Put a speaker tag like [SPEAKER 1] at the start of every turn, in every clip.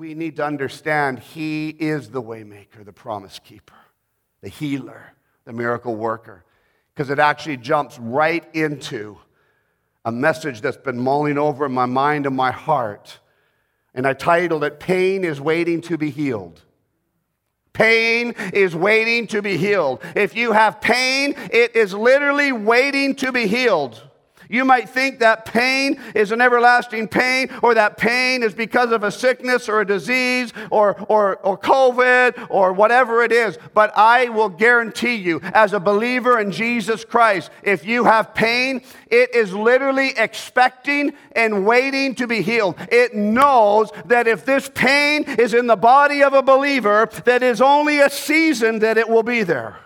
[SPEAKER 1] we need to understand He is the waymaker, the promise keeper, the healer, the miracle worker, because it actually jumps right into a message that's been mulling over in my mind and my heart. And I titled it, Pain is Waiting to Be Healed. Pain is waiting to be healed. If you have pain, it is literally waiting to be healed. You might think that pain is an everlasting pain, or that pain is because of a sickness or a disease or, or, or COVID or whatever it is. But I will guarantee you, as a believer in Jesus Christ, if you have pain, it is literally expecting and waiting to be healed. It knows that if this pain is in the body of a believer, that is only a season that it will be there.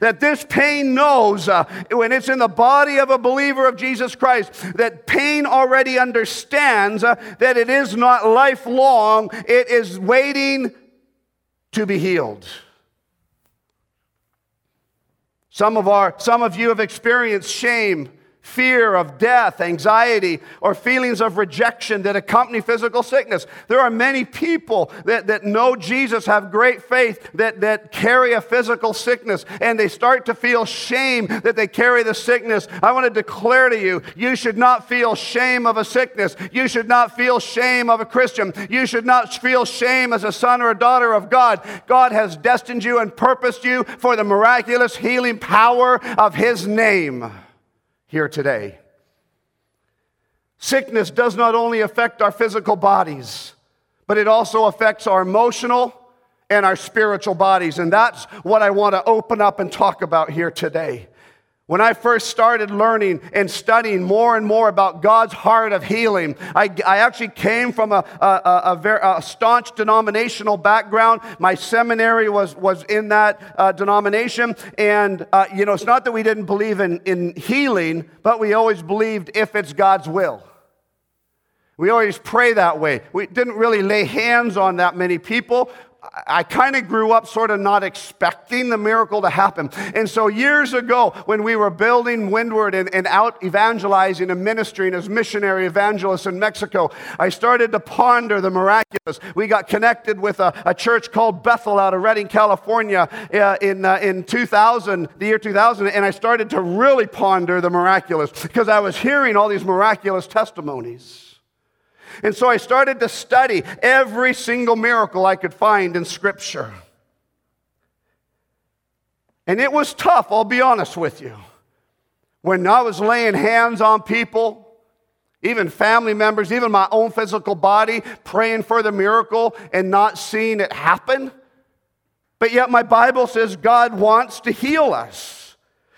[SPEAKER 1] That this pain knows uh, when it's in the body of a believer of Jesus Christ, that pain already understands uh, that it is not lifelong, it is waiting to be healed. Some of, our, some of you have experienced shame fear of death, anxiety, or feelings of rejection that accompany physical sickness. There are many people that, that know Jesus, have great faith, that, that carry a physical sickness, and they start to feel shame that they carry the sickness. I want to declare to you, you should not feel shame of a sickness. You should not feel shame of a Christian. You should not feel shame as a son or a daughter of God. God has destined you and purposed you for the miraculous healing power of His name here today. Sickness does not only affect our physical bodies, but it also affects our emotional and our spiritual bodies. And that's what I want to open up and talk about here today. When I first started learning and studying more and more about God's heart of healing, I, I actually came from a, a, a, very, a, staunch denominational background. My seminary was, was in that uh, denomination. And, uh, you know, it's not that we didn't believe in, in healing, but we always believed if it's God's will. We always pray that way. We didn't really lay hands on that many people. I kind of grew up sort of not expecting the miracle to happen. And so, years ago, when we were building Windward and, and out evangelizing and ministering as missionary evangelists in Mexico, I started to ponder the miraculous. We got connected with a, a church called Bethel out of Redding, California uh, in, uh, in 2000, the year 2000, and I started to really ponder the miraculous because I was hearing all these miraculous testimonies. And so I started to study every single miracle I could find in Scripture. And it was tough, I'll be honest with you. When I was laying hands on people, even family members, even my own physical body, praying for the miracle and not seeing it happen. But yet, my Bible says God wants to heal us.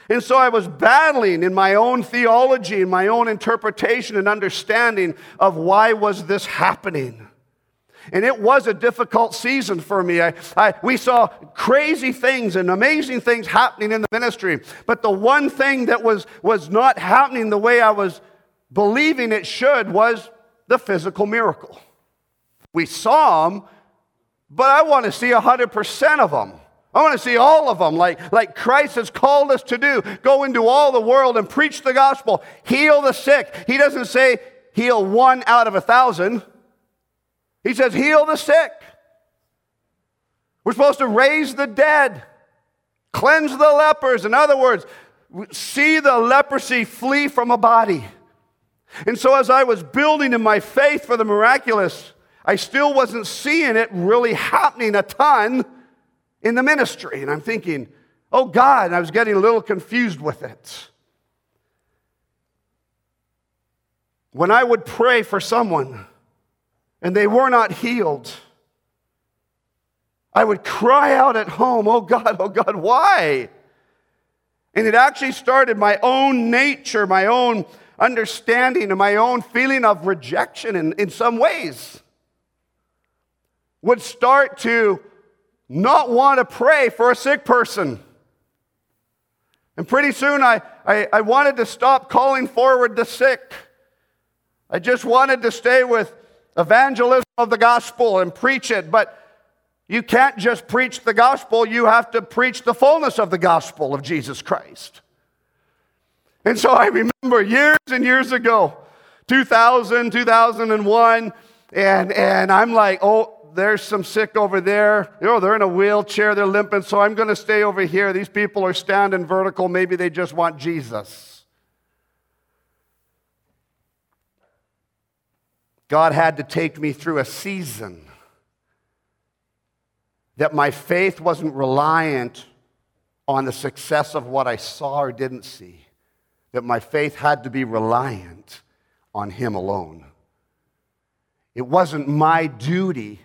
[SPEAKER 1] And so I was battling in my own theology and my own interpretation and understanding of why was this happening. And it was a difficult season for me. I, I, we saw crazy things and amazing things happening in the ministry. But the one thing that was, was not happening the way I was believing it should was the physical miracle. We saw them, but I want to see 100% of them. I want to see all of them, like, like Christ has called us to do. Go into all the world and preach the gospel, heal the sick. He doesn't say heal one out of a thousand, He says heal the sick. We're supposed to raise the dead, cleanse the lepers. In other words, see the leprosy flee from a body. And so, as I was building in my faith for the miraculous, I still wasn't seeing it really happening a ton in the ministry. And I'm thinking, oh God, I was getting a little confused with it. When I would pray for someone and they were not healed, I would cry out at home, oh God, oh God, why? And it actually started my own nature, my own understanding, and my own feeling of rejection in, in some ways would start to not want to pray for a sick person. And pretty soon I, I, I, wanted to stop calling forward the sick. I just wanted to stay with evangelism of the gospel and preach it. But you can't just preach the gospel, you have to preach the fullness of the gospel of Jesus Christ. And so I remember years and years ago, 2000, 2001, And, and I'm like, oh, there's some sick over there. You know, they're in a wheelchair, they're limping, so I'm going to stay over here. These people are standing vertical. Maybe they just want Jesus. God had to take me through a season that my faith wasn't reliant on the success of what I saw or didn't see, that my faith had to be reliant on Him alone. It wasn't my duty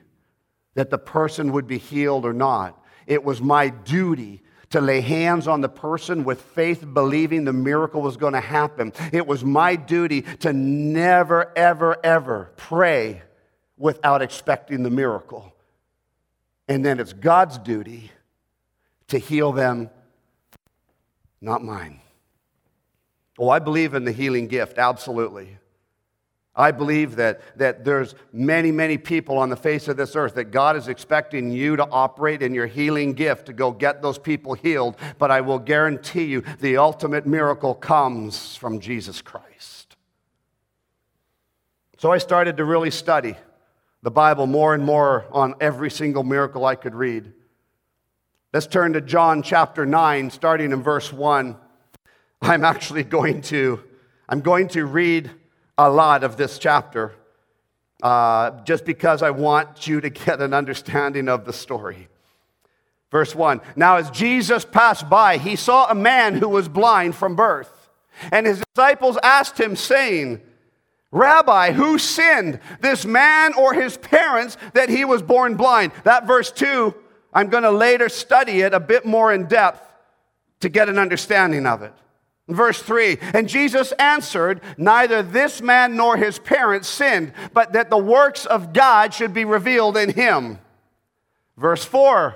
[SPEAKER 1] that the person would be healed or not. It was my duty to lay hands on the person with faith, believing the miracle was going to happen. It was my duty to never, ever, ever pray without expecting the miracle. And then it's God's duty to heal them, not mine. Oh, I believe in the healing gift, absolutely. I believe that, that there's many, many people on the face of this earth that God is expecting you to operate in your healing gift to go get those people healed. But I will guarantee you the ultimate miracle comes from Jesus Christ. So I started to really study the Bible more and more on every single miracle I could read. Let's turn to John chapter 9, starting in verse 1. I'm actually going to, I'm going to read a lot of this chapter uh, just because I want you to get an understanding of the story. Verse 1 Now, as Jesus passed by, he saw a man who was blind from birth. And his disciples asked him, saying, Rabbi, who sinned, this man or his parents, that he was born blind? That verse 2, I'm going to later study it a bit more in depth to get an understanding of it. Verse 3 And Jesus answered, Neither this man nor his parents sinned, but that the works of God should be revealed in him. Verse 4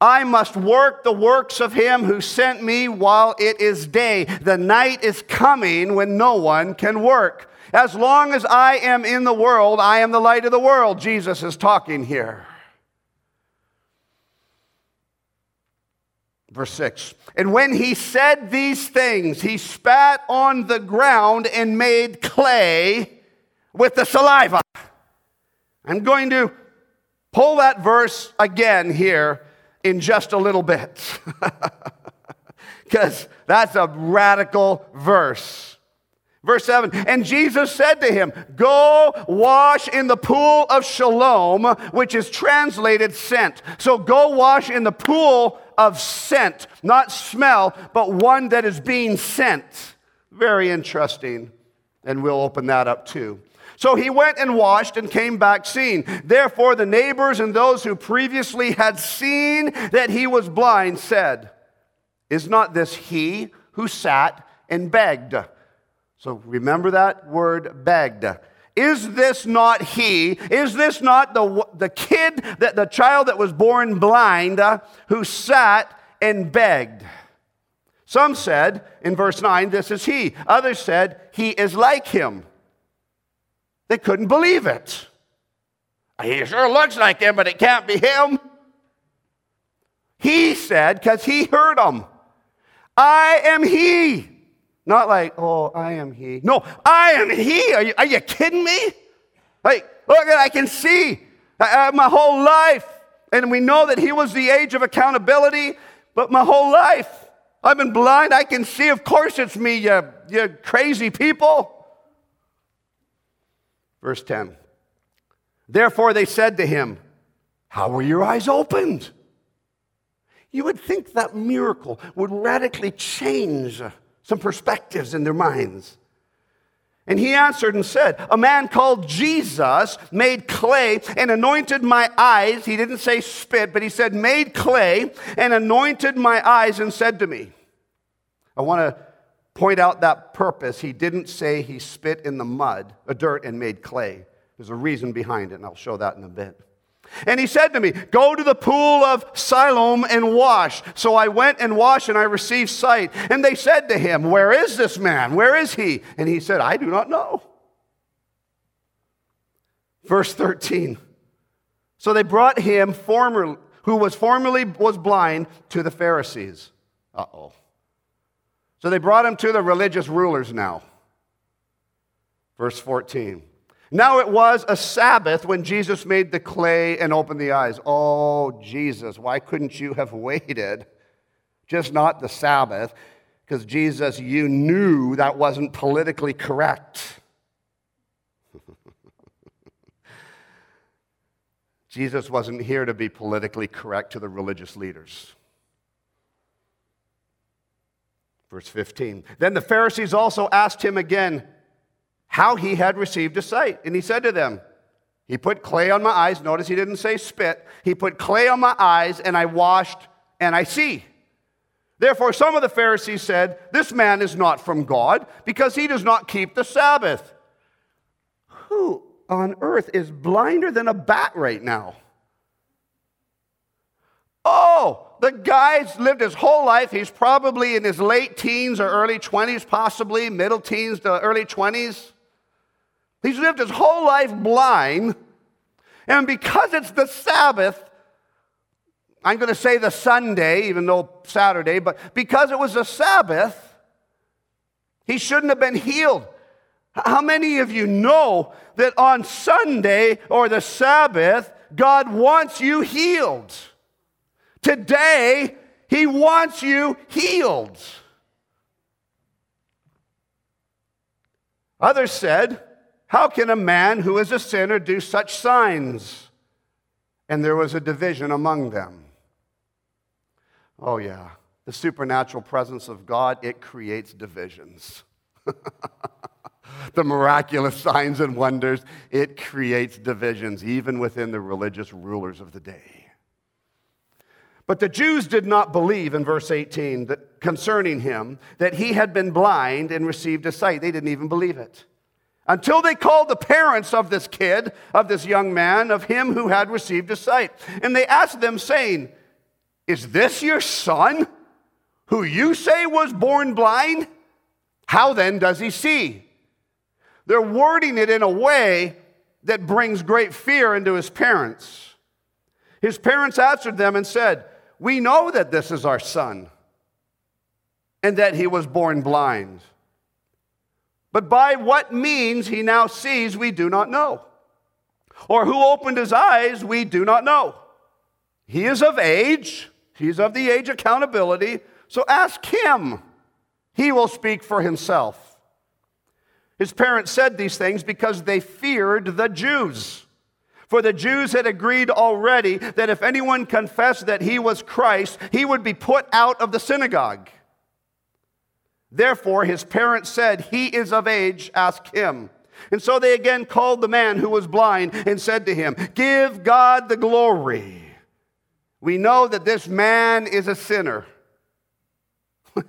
[SPEAKER 1] I must work the works of him who sent me while it is day. The night is coming when no one can work. As long as I am in the world, I am the light of the world. Jesus is talking here. Verse 6 And when he said these things, he spat on the ground and made clay with the saliva. I'm going to pull that verse again here in just a little bit because that's a radical verse. Verse 7 And Jesus said to him, Go wash in the pool of Siloam, which is translated sent. So go wash in the pool of scent, not smell, but one that is being sent. Very interesting. And we'll open that up too. So he went and washed and came back seeing. Therefore, the neighbors and those who previously had seen that he was blind said, Is not this he who sat and begged? So remember that word begged. Is this not he? Is this not the, the kid, that, the child that was born blind uh, who sat and begged? Some said in verse 9, This is he. Others said, He is like him. They couldn't believe it. He sure looks like him, but it can't be him. He said, because he heard him, I am he. Not like, oh, I am he. No, I am he. Are you, are you kidding me? Like, look, I can see I, my whole life. And we know that he was the age of accountability, but my whole life, I've been blind. I can see. Of course, it's me, you, you crazy people. Verse 10. Therefore, they said to him, How were your eyes opened? You would think that miracle would radically change some perspectives in their minds. And he answered and said, A man called Jesus made clay and anointed my eyes. He didn't say spit, but he said, made clay and anointed my eyes and said to me, I want to point out that purpose. He didn't say he spit in the mud, a dirt, and made clay. There's a reason behind it, and I'll show that in a bit. And he said to me, Go to the pool of Siloam and wash. So I went and washed, and I received sight. And they said to him, Where is this man? Where is he? And he said, I do not know. Verse 13. So they brought him, who was formerly was blind, to the Pharisees. Uh oh. So they brought him to the religious rulers now. Verse 14. Now it was a Sabbath when Jesus made the clay and opened the eyes. Oh, Jesus, why couldn't you have waited? Just not the Sabbath, because Jesus, you knew that wasn't politically correct. Jesus wasn't here to be politically correct to the religious leaders. Verse 15. Then the Pharisees also asked him again how he had received a sight. And he said to them, He put clay on my eyes. Notice he didn't say spit. He put clay on my eyes, and I washed, and I see. Therefore, some of the Pharisees said, This man is not from God, because he does not keep the Sabbath. Who on earth is blinder than a bat right now? Oh, the guy's lived his whole life. He's probably in his late teens or early 20s, possibly middle teens to early 20s. He's lived his whole life blind. And because it's the Sabbath, I'm going to say the Sunday, even though Saturday, but because it was the Sabbath, he shouldn't have been healed. How many of you know that on Sunday or the Sabbath, God wants you healed? Today, He wants you healed. Others said, how can a man who is a sinner do such signs? And there was a division among them. Oh, yeah. The supernatural presence of God, it creates divisions. the miraculous signs and wonders, it creates divisions, even within the religious rulers of the day. But the Jews did not believe in verse 18 that concerning him that he had been blind and received a sight. They didn't even believe it until they called the parents of this kid, of this young man, of him who had received a sight. And they asked them, saying, Is this your son, who you say was born blind? How then does he see? They're wording it in a way that brings great fear into his parents. His parents answered them and said, We know that this is our son, and that he was born blind. But by what means he now sees, we do not know. Or who opened his eyes, we do not know. He is of age, he's of the age accountability, so ask him. He will speak for himself. His parents said these things because they feared the Jews. For the Jews had agreed already that if anyone confessed that he was Christ, he would be put out of the synagogue. Therefore, his parents said, He is of age, ask him. And so they again called the man who was blind and said to him, Give God the glory. We know that this man is a sinner.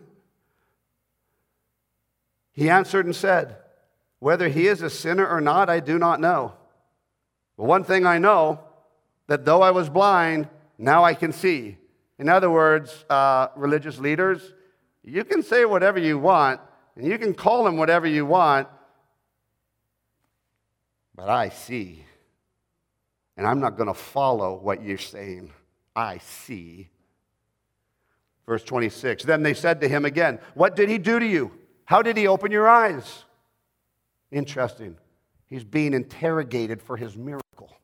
[SPEAKER 1] he answered and said, Whether he is a sinner or not, I do not know. But one thing I know, that though I was blind, now I can see. In other words, uh, religious leaders, you can say whatever you want, and you can call him whatever you want, but I see. And I'm not going to follow what you're saying. I see. Verse 26 Then they said to him again, What did he do to you? How did he open your eyes? Interesting. He's being interrogated for his miracle.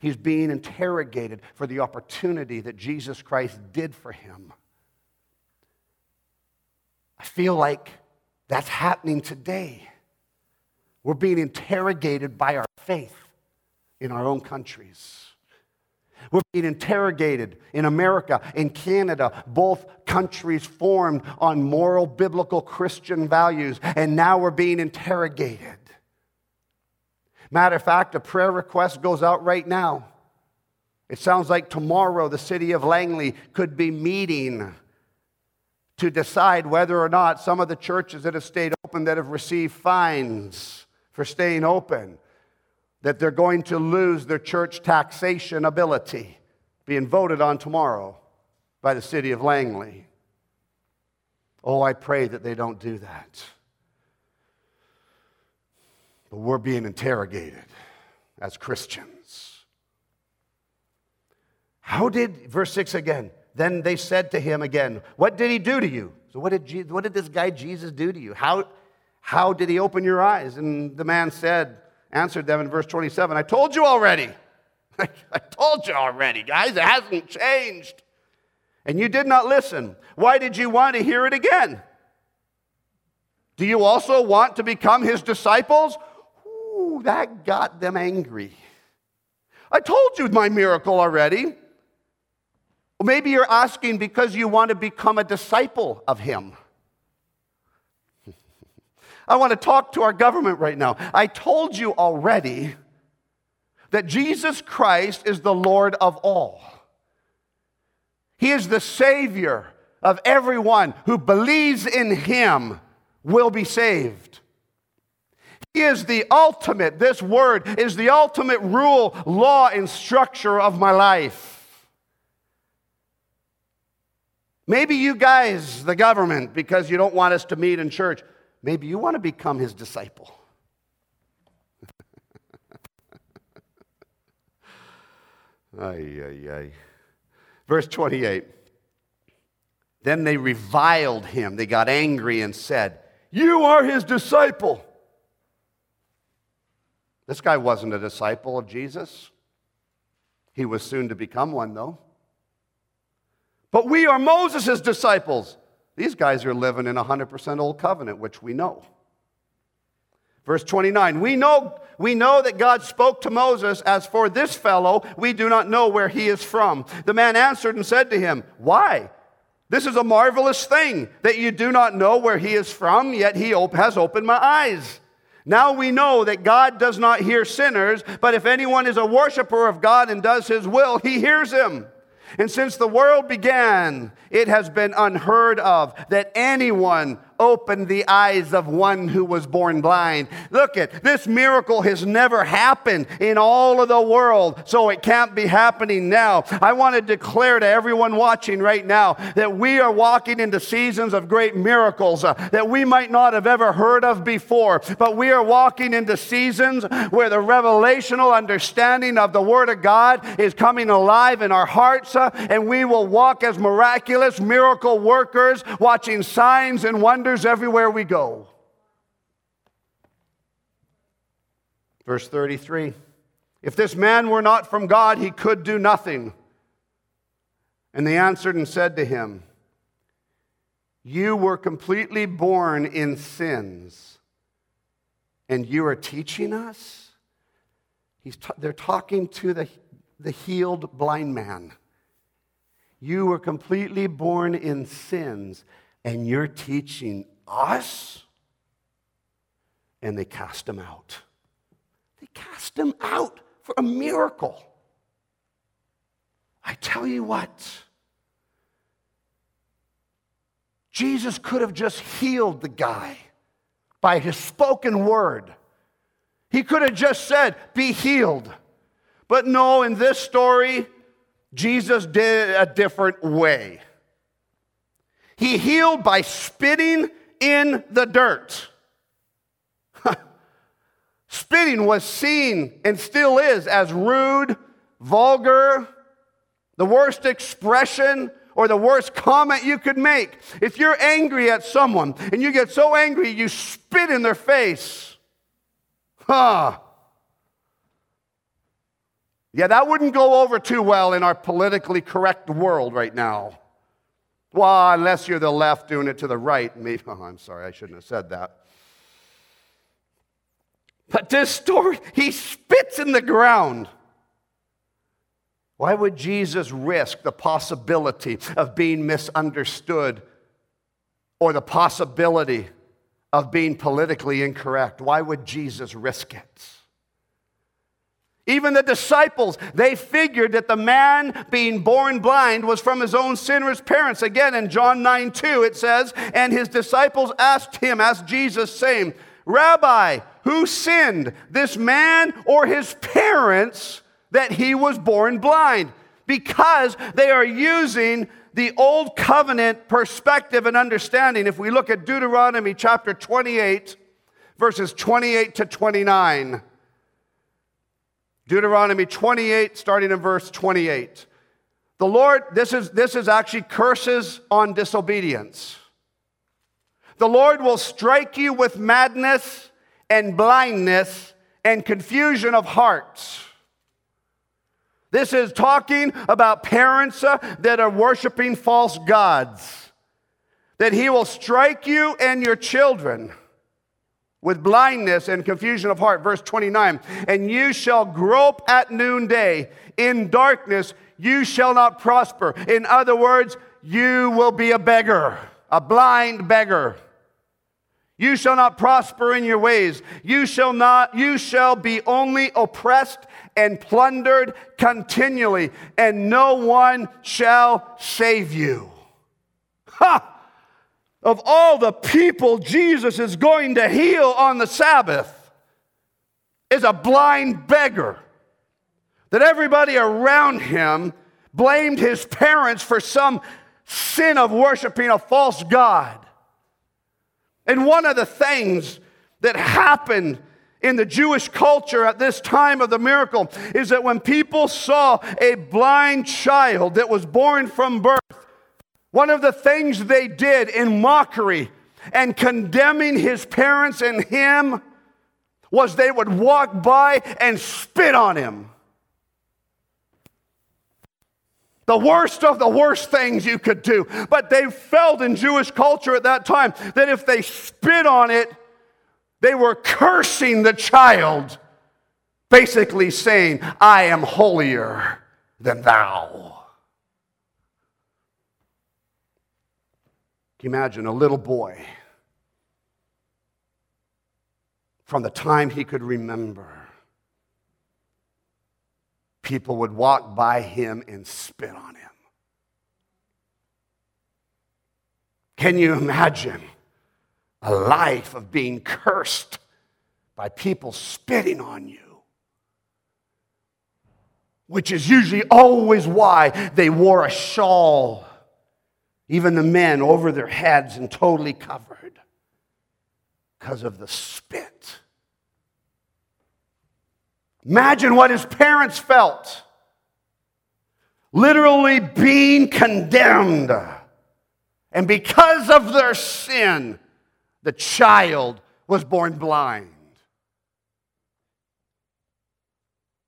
[SPEAKER 1] He's being interrogated for the opportunity that Jesus Christ did for him. I feel like that's happening today. We're being interrogated by our faith in our own countries. We're being interrogated in America, in Canada, both countries formed on moral, biblical, Christian values, and now we're being interrogated. Matter of fact, a prayer request goes out right now. It sounds like tomorrow the city of Langley could be meeting to decide whether or not some of the churches that have stayed open that have received fines for staying open that they're going to lose their church taxation ability being voted on tomorrow by the city of Langley. Oh, I pray that they don't do that. But we're being interrogated as Christians. How did, verse 6 again, then they said to him again, What did he do to you? So, what did, what did this guy Jesus do to you? How, How did he open your eyes? And the man said, answered them in verse 27, I told you already. I told you already, guys, it hasn't changed. And you did not listen. Why did you want to hear it again? Do you also want to become his disciples? Ooh, that got them angry. I told you my miracle already. Well, maybe you're asking because you want to become a disciple of him. I want to talk to our government right now. I told you already that Jesus Christ is the Lord of all. He is the Savior of everyone who believes in Him will be saved. He is the ultimate, this word is the ultimate rule, law, and structure of my life. Maybe you guys, the government, because you don't want us to meet in church, maybe you want to become his disciple. ay, ay, ay. Verse 28. Then they reviled him. They got angry and said, you are his disciple. This guy wasn't a disciple of Jesus. He was soon to become one, though. But we are Moses' disciples. These guys are living in 100% old covenant, which we know. Verse 29 we know, we know that God spoke to Moses, As for this fellow, we do not know where he is from. The man answered and said to him, Why? This is a marvelous thing that you do not know where he is from, yet he has opened my eyes. Now we know that God does not hear sinners, but if anyone is a worshiper of God and does his will, he hears him. And since the world began, it has been unheard of that anyone opened the eyes of one who was born blind. Look at this miracle has never happened in all of the world, so it can't be happening now. I want to declare to everyone watching right now that we are walking into seasons of great miracles uh, that we might not have ever heard of before, but we are walking into seasons where the revelational understanding of the Word of God is coming alive in our hearts, uh, and we will walk as miraculous miracle workers, watching signs and wonders wonders everywhere we go. Verse 33 If this man were not from God, he could do nothing. And they answered and said to him, You were completely born in sins, and you are teaching us? He's t- they're talking to the, the healed blind man. You were completely born in sins, and you're teaching us? And they cast him out. They cast him out for a miracle. I tell you what, Jesus could have just healed the guy by his spoken word. He could have just said, Be healed. But no, in this story, Jesus did it a different way. He healed by spitting in the dirt. Spitting was seen and still is as rude, vulgar, the worst expression or the worst comment you could make. If you're angry at someone and you get so angry you spit in their face, huh? Yeah, that wouldn't go over too well in our politically correct world right now. Well, unless you're the left doing it to the right. Maybe, oh, I'm sorry, I shouldn't have said that. But this story, he spits in the ground. Why would Jesus risk the possibility of being misunderstood or the possibility of being politically incorrect? Why would Jesus risk it? Even the disciples, they figured that the man being born blind was from his own sinner's parents. Again, in John 9 2, it says, And his disciples asked him, asked Jesus, saying, Rabbi, who sinned, this man or his parents, that he was born blind? Because they are using the old covenant perspective and understanding. If we look at Deuteronomy chapter 28, verses 28 to 29. Deuteronomy 28, starting in verse 28. The Lord, this is, this is actually curses on disobedience. The Lord will strike you with madness and blindness and confusion of hearts. This is talking about parents uh, that are worshiping false gods. That he will strike you and your children with blindness and confusion of heart. Verse 29 And you shall grope at noonday. In darkness you shall not prosper. In other words, you will be a beggar, a blind beggar. You shall not prosper in your ways. You shall not, you shall be only oppressed and plundered continually, and no one shall save you. Ha! Of all the people Jesus is going to heal on the Sabbath is a blind beggar. That everybody around him blamed his parents for some sin of worshiping a false God. And one of the things that happened in the Jewish culture at this time of the miracle is that when people saw a blind child that was born from birth, one of the things they did in mockery and condemning his parents and him was they would walk by and spit on him. the worst of the worst things you could do. But they felt in Jewish culture at that time that if they spit on it, they were cursing the child, basically saying, I am holier than thou. Can you imagine a little boy from the time he could remember? people would walk by him and spit on him. Can you imagine a life of being cursed by people spitting on you? Which is usually always why they wore a shawl, even the men over their heads and totally covered because of the spit. Imagine what his parents felt. Literally being condemned. And because of their sin, the child was born blind.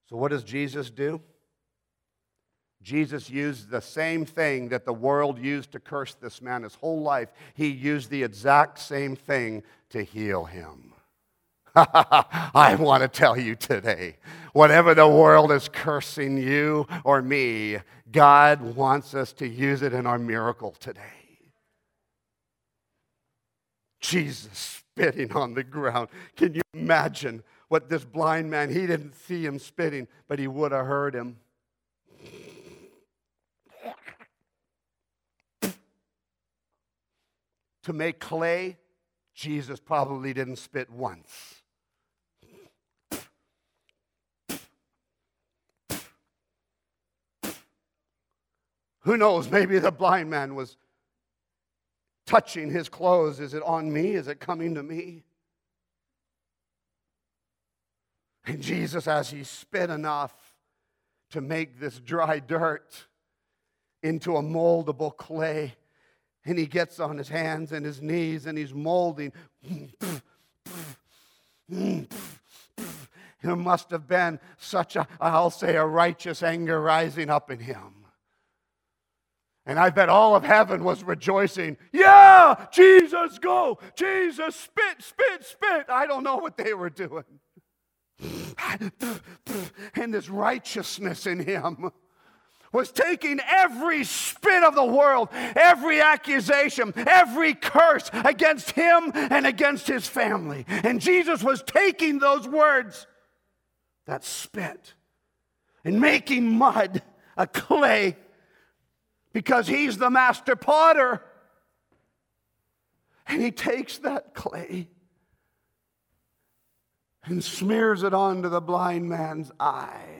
[SPEAKER 1] So, what does Jesus do? Jesus used the same thing that the world used to curse this man his whole life. He used the exact same thing to heal him. I want to tell you today whatever the world is cursing you or me, God wants us to use it in our miracle today. Jesus spitting on the ground. Can you imagine what this blind man, he didn't see him spitting, but he would have heard him. To make clay, Jesus probably didn't spit once. Who knows? Maybe the blind man was touching his clothes. Is it on me? Is it coming to me? And Jesus, as he spit enough to make this dry dirt into a moldable clay, and he gets on his hands and his knees and he's molding. There must have been such a, I'll say, a righteous anger rising up in him. And I bet all of heaven was rejoicing. Yeah, Jesus, go. Jesus, spit, spit, spit. I don't know what they were doing. and this righteousness in him was taking every spit of the world, every accusation, every curse against him and against his family. And Jesus was taking those words, that spit, and making mud, a clay, because he's the master potter. And he takes that clay and smears it onto the blind man's eyes.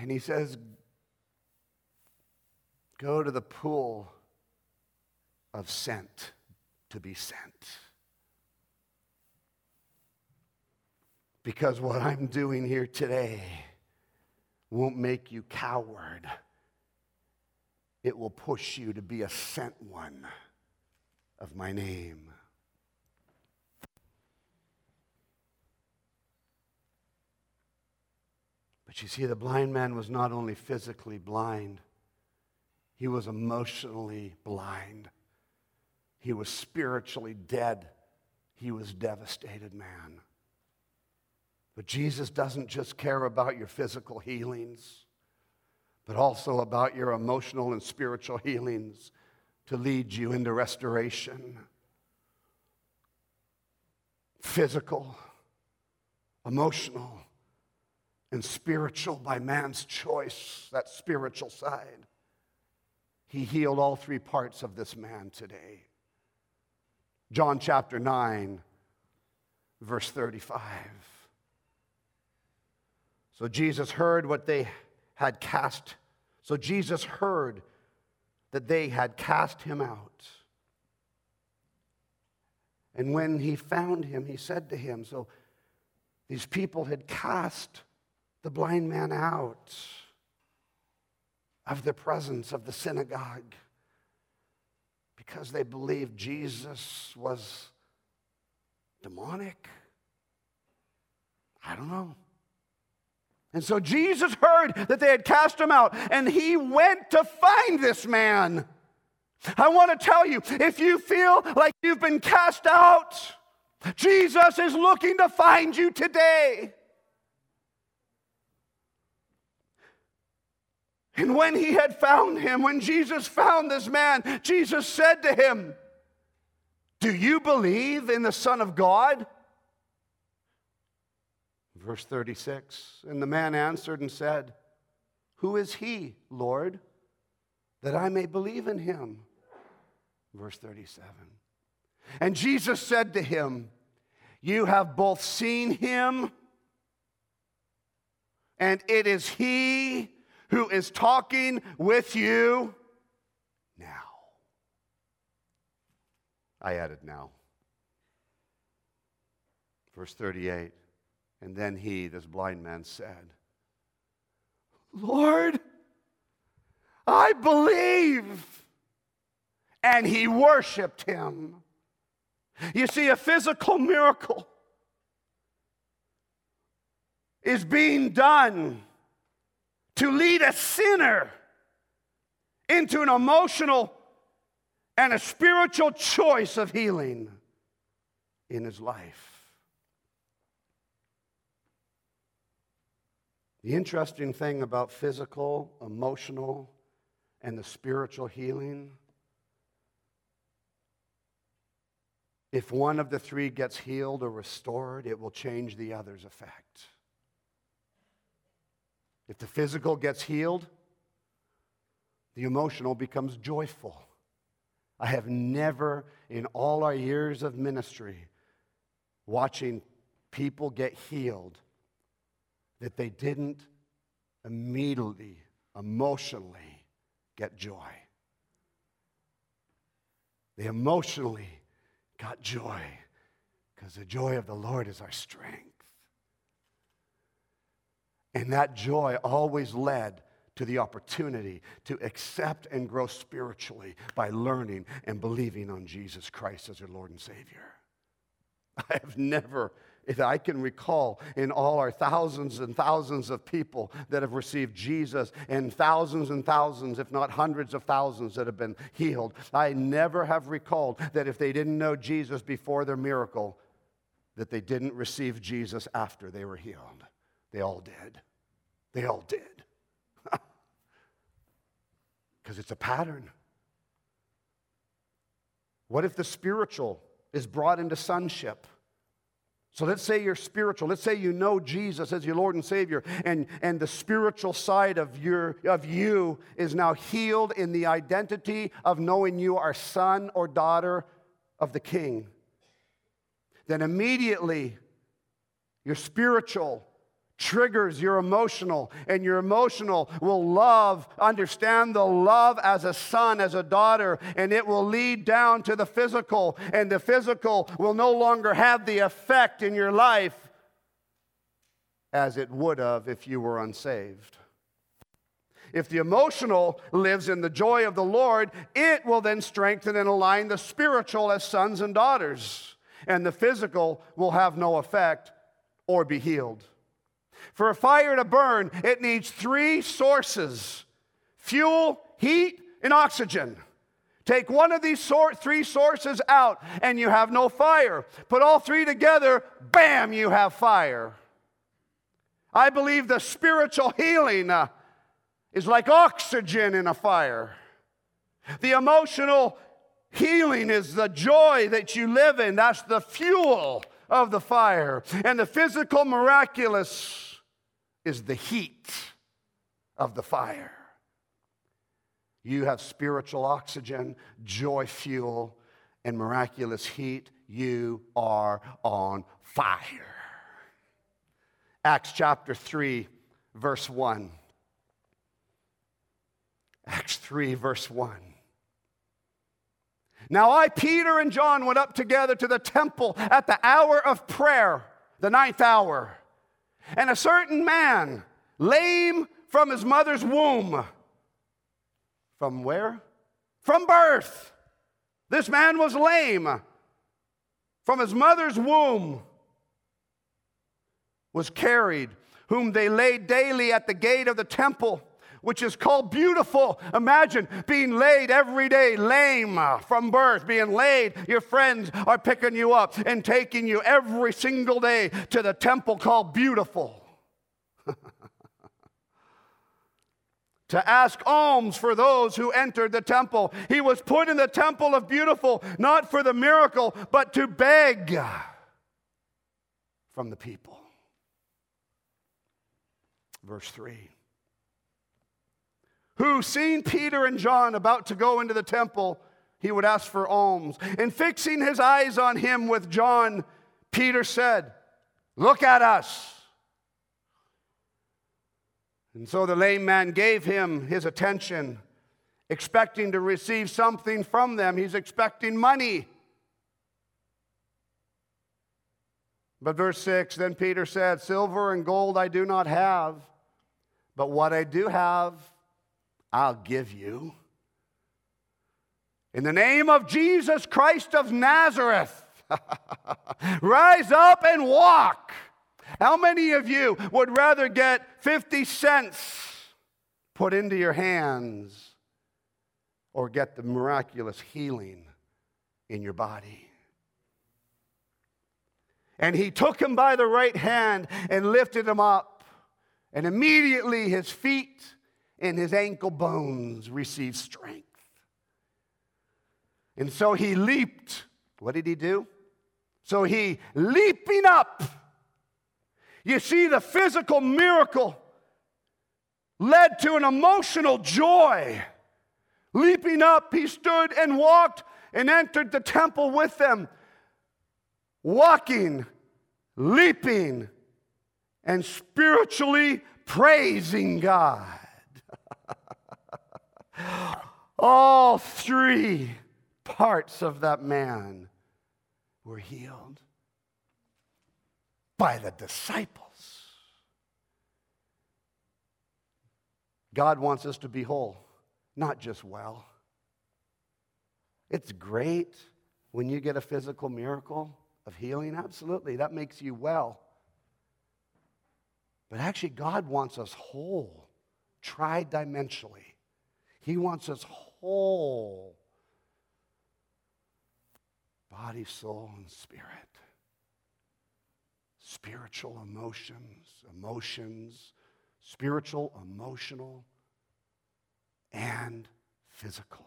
[SPEAKER 1] And he says, Go to the pool of scent to be sent. Because what I'm doing here today won't make you coward. it will push you to be a sent one of my name. But you see, the blind man was not only physically blind, he was emotionally blind. He was spiritually dead. He was devastated man. But Jesus doesn't just care about your physical healings, but also about your emotional and spiritual healings to lead you into restoration. Physical, emotional, and spiritual by man's choice, that spiritual side. He healed all three parts of this man today. John chapter 9, verse 35. So Jesus heard what they had cast. So Jesus heard that they had cast him out. And when he found him, he said to him, So these people had cast the blind man out of the presence of the synagogue because they believed Jesus was demonic. I don't know. And so Jesus heard that they had cast him out, and he went to find this man. I want to tell you if you feel like you've been cast out, Jesus is looking to find you today. And when he had found him, when Jesus found this man, Jesus said to him, Do you believe in the Son of God? Verse 36 And the man answered and said, Who is he, Lord, that I may believe in him? Verse 37 And Jesus said to him, You have both seen him, and it is he who is talking with you now. I added now. Verse 38 And then he, this blind man, said, Lord, I believe. And he worshiped him. You see, a physical miracle is being done to lead a sinner into an emotional and a spiritual choice of healing in his life. The interesting thing about physical, emotional, and the spiritual healing if one of the three gets healed or restored, it will change the other's effect. If the physical gets healed, the emotional becomes joyful. I have never, in all our years of ministry, watching people get healed, that they didn't immediately, emotionally get joy. They emotionally got joy because the joy of the Lord is our strength. And that joy always led to the opportunity to accept and grow spiritually by learning and believing on Jesus Christ as your Lord and Savior. I have never, if I can recall, in all our thousands and thousands of people that have received Jesus, and thousands and thousands, if not hundreds of thousands, that have been healed, I never have recalled that if they didn't know Jesus before their miracle, that they didn't receive Jesus after they were healed. They all did. They all did. Because it's a pattern. What if the spiritual is brought into sonship? So let's say you're spiritual. Let's say you know Jesus as your Lord and Savior, and, and the spiritual side of, your, of you is now healed in the identity of knowing you are son or daughter of the King. Then immediately, your spiritual triggers your emotional, and your emotional will love, understand the love as a son, as a daughter, and it will lead down to the physical, and the physical will no longer have the effect in your life as it would have if you were unsaved. If the emotional lives in the joy of the Lord, it will then strengthen and align the spiritual as sons and daughters, and the physical will have no effect or be healed. For a fire to burn, it needs three sources fuel, heat, and oxygen. Take one of these three sources out, and you have no fire. Put all three together, bam, you have fire. I believe the spiritual healing uh, is like oxygen in a fire. The emotional healing is the joy that you live in. That's the fuel of the fire. And the physical miraculous is the heat of the fire. You have spiritual oxygen, joy fuel, and miraculous heat. You are on fire. Acts chapter 3, verse 1. Acts 3, verse 1. Now I, Peter, and John went up together to the temple at the hour of prayer, the ninth hour. And a certain man, lame from his mother's womb, from where? From birth. This man was lame from his mother's womb was carried, whom they laid daily at the gate of the temple, which is called Beautiful. Imagine being laid every day, lame from birth, being laid. Your friends are picking you up and taking you every single day to the temple called Beautiful. to ask alms for those who entered the temple. He was put in the temple of beautiful, not for the miracle, but to beg from the people. Verse 3 Who, seeing Peter and John about to go into the temple, he would ask for alms. And fixing his eyes on him with John, Peter said, Look at us. And so the lame man gave him his attention, expecting to receive something from them. He's expecting money. But verse 6 Then Peter said, Silver and gold I do not have, but what I do have, I'll give you. In the name of Jesus Christ of Nazareth, rise up and walk. How many of you would rather get 50 cents put into your hands or get the miraculous healing in your body? And he took him by the right hand and lifted him up. And immediately his feet and his ankle bones received strength. And so he leaped. What did he do? So he, leaping up, you see, the physical miracle led to an emotional joy. Leaping up, he stood and walked and entered the temple with them walking, leaping, and spiritually praising God. All three parts of that man were healed by the disciples. God wants us to be whole, not just well. It's great when you get a physical miracle of healing? Absolutely. That makes you well. But actually, God wants us whole, tri-dimensionally. He wants us whole body, soul, and spirit. Spiritual emotions, emotions, spiritual, emotional, and physical.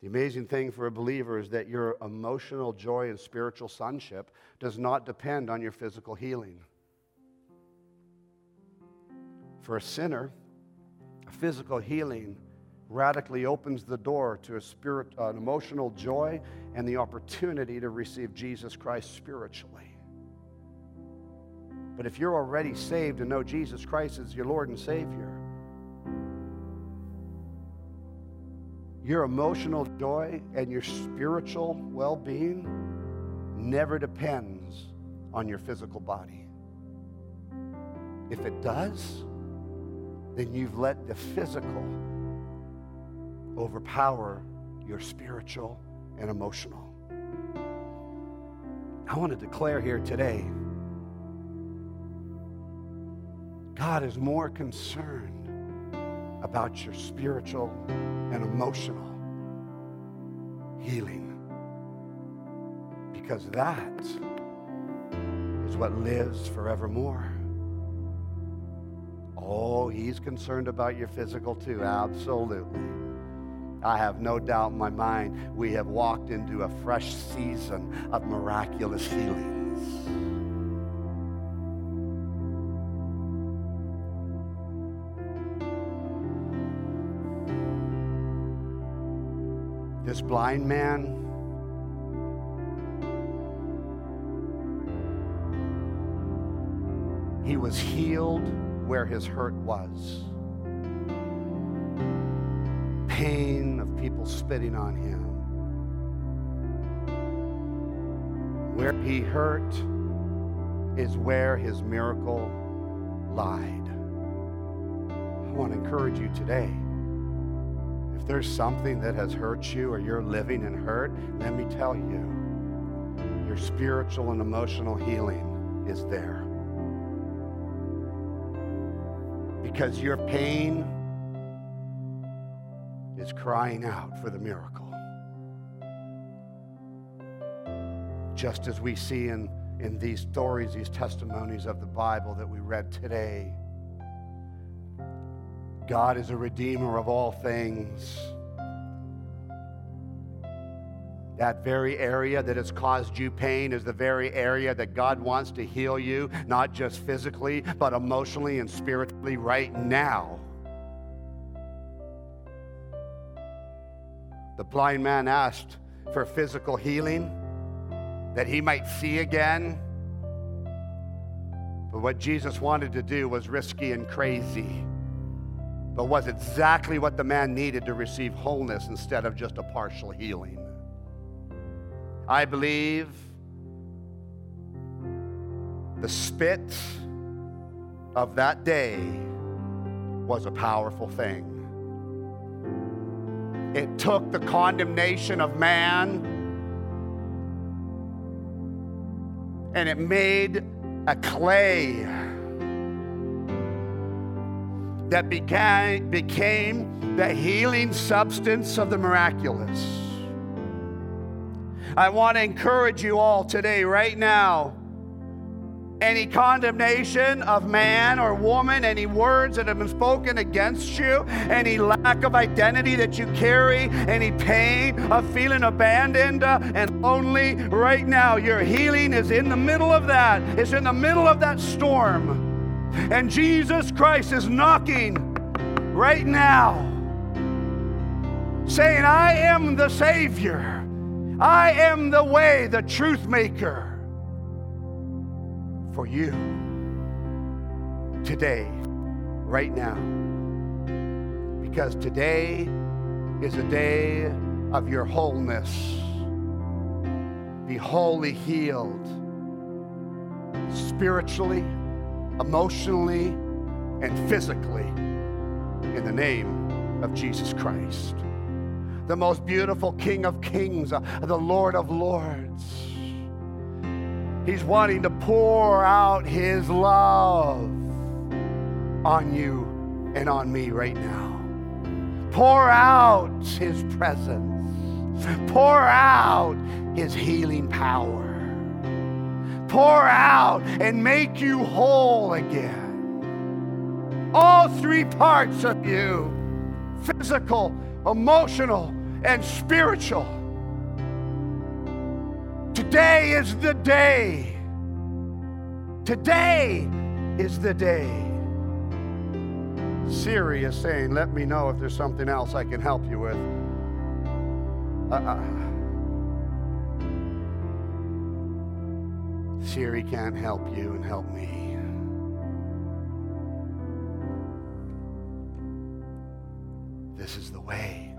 [SPEAKER 1] The amazing thing for a believer is that your emotional joy and spiritual sonship does not depend on your physical healing. For a sinner, a physical healing radically opens the door to a spirit, an emotional joy and the opportunity to receive Jesus Christ spiritually. But if you're already saved and know Jesus Christ as your Lord and Savior, Your emotional joy and your spiritual well being never depends on your physical body. If it does, then you've let the physical overpower your spiritual and emotional. I want to declare here today God is more concerned about your spiritual and emotional healing because that is what lives forevermore. Oh, he's concerned about your physical too, absolutely. I have no doubt in my mind we have walked into a fresh season of miraculous healings. This blind man he was healed where his hurt was pain of people spitting on him. Where he hurt is where his miracle lied. I want to encourage you today. If there's something that has hurt you or you're living in hurt, let me tell you, your spiritual and emotional healing is there. Because your pain is crying out for the miracle. Just as we see in, in these stories, these testimonies of the Bible that we read today, God is a redeemer of all things. That very area that has caused you pain is the very area that God wants to heal you, not just physically, but emotionally and spiritually right now. The blind man asked for physical healing that he might see again. But what Jesus wanted to do was risky and crazy, but was exactly what the man needed to receive wholeness instead of just a partial healing. I believe the spit of that day was a powerful thing. It took the condemnation of man and it made a clay that began, became the healing substance of the miraculous. I want to encourage you all today, right now any condemnation of man or woman, any words that have been spoken against you, any lack of identity that you carry, any pain of feeling abandoned uh, and lonely, right now, your healing is in the middle of that. It's in the middle of that storm. And Jesus Christ is knocking right now, saying, I am the Savior. I am the way, the truth maker for you today, right now. Because today is a day of your wholeness. Be wholly healed spiritually, emotionally, and physically in the name of Jesus Christ. The most beautiful King of Kings, uh, the Lord of Lords He's wanting to pour out His love on you and on me right now. Pour out His presence. Pour out His healing power. Pour out and make you whole again. All three parts of you physical, emotional, and spiritual Today is the day. Today is the day. Siri is saying, Let me know if there's something else I can help you with. Uh-uh. Siri can't help you and help me. This is the way,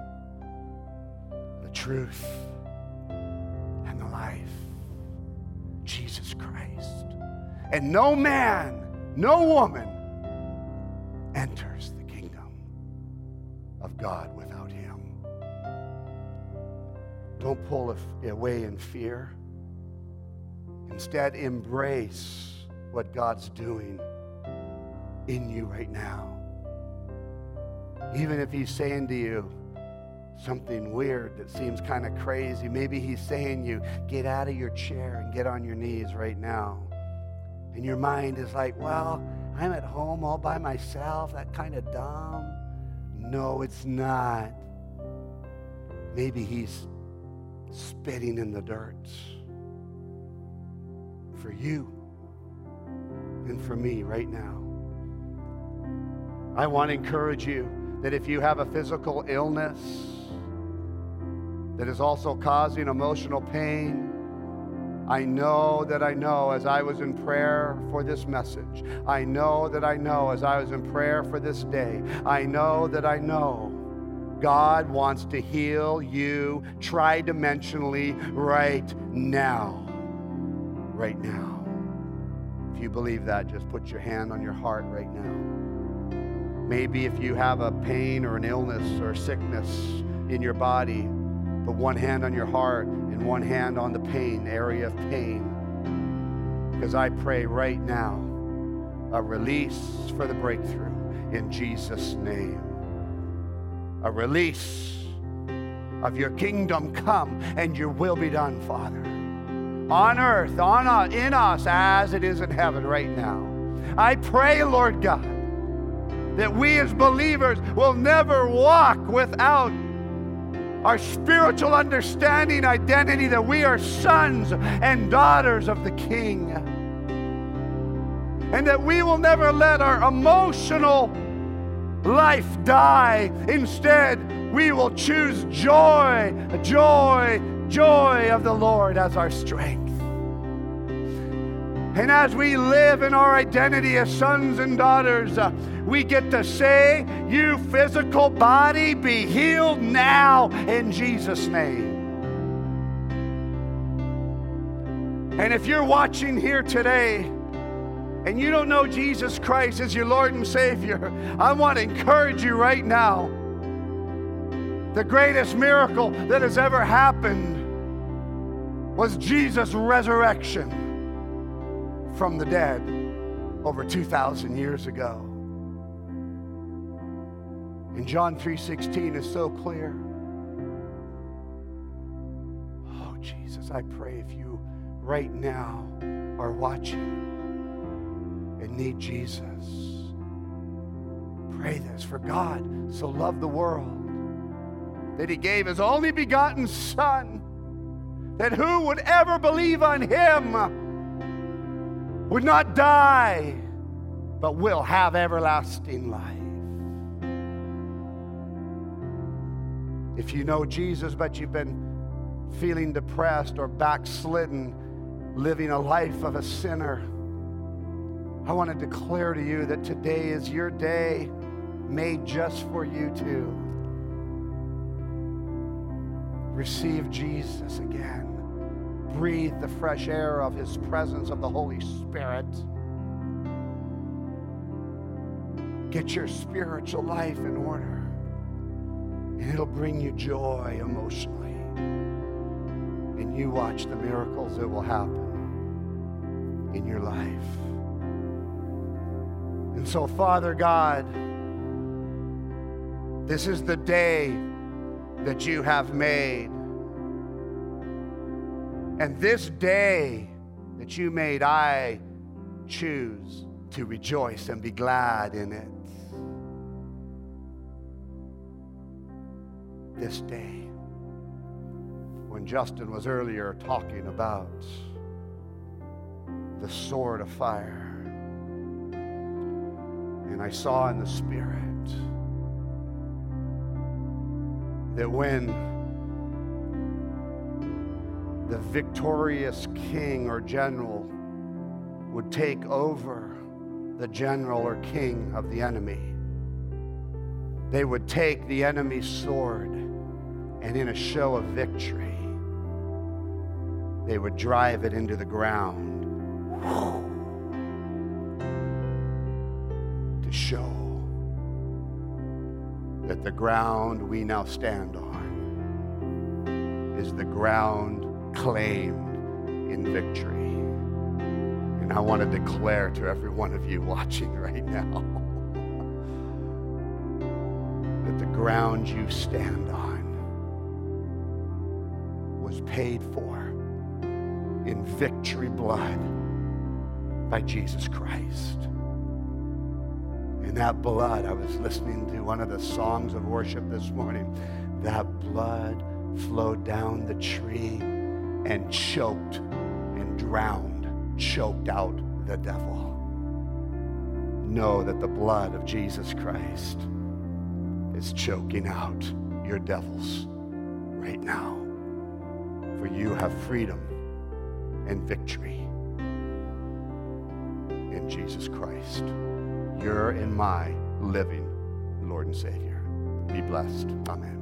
[SPEAKER 1] the truth Jesus Christ. And no man, no woman enters the kingdom of God without Him. Don't pull away in fear. Instead, embrace what God's doing in you right now. Even if He's saying to you something weird that seems kind of crazy, maybe He's saying you get out of your chair and get on your knees right now. And your mind is like, well, I'm at home all by myself. That kind of dumb. No, it's not. Maybe He's spitting in the dirt for you and for me right now. I want to encourage you that if you have a physical illness that is also causing emotional pain, I know that I know as I was in prayer for this message. I know that I know as I was in prayer for this day. I know that I know God wants to heal you tridimensionally right now. Right now. If you believe that, just put your hand on your heart right now. Maybe if you have a pain or an illness or sickness in your body, put one hand on your heart and one hand on the pain, area of pain. Because I pray right now a release for the breakthrough in Jesus' name a release of your kingdom come and your will be done, Father. On earth, on us, in us, as it is in heaven right now. I pray, Lord God, that we as believers will never walk without our spiritual understanding, identity, that we are sons and daughters of the King. And that we will never let our emotional life die. Instead, we will choose joy, joy, joy of the Lord as our strength. And as we live in our identity as sons and daughters, uh, we get to say, You physical body, be healed now in Jesus' name. And if you're watching here today, and you don't know Jesus Christ as your Lord and Savior, I want to encourage you right now. The greatest miracle that has ever happened was Jesus' resurrection from the dead over 2,000 years ago. And John 3:16 is so clear. Oh Jesus, I pray if you right now are watching and need Jesus. Pray this for God so loved the world that he gave his only begotten Son, that who would ever believe on him would not die, but will have everlasting life. If you know Jesus, but you've been feeling depressed or backslidden, living a life of a sinner, I want to declare to you that today is your day made just for you to receive Jesus again. Breathe the fresh air of his presence of the Holy Spirit. Get your spiritual life in order, and it'll bring you joy emotionally. And you watch the miracles that will happen in your life. And so, Father God, this is the day that you have made. And this day that you made, I choose to rejoice and be glad in it. This day, when Justin was earlier talking about the sword of fire, and I saw in the Spirit that when the victorious king or general would take over the general or king of the enemy, they would take the enemy's sword and, in a show of victory, they would drive it into the ground. To show that the ground we now stand on is the ground claimed in victory. And I want to declare to every one of you watching right now that the ground you stand on was paid for in victory blood by Jesus Christ. And that blood, I was listening to one of the songs of worship this morning, that blood flowed down the tree and choked and drowned, choked out the devil. Know that the blood of Jesus Christ is choking out your devils right now. For you have freedom and victory in Jesus Christ. You're in my living Lord and Savior. Be blessed. Amen.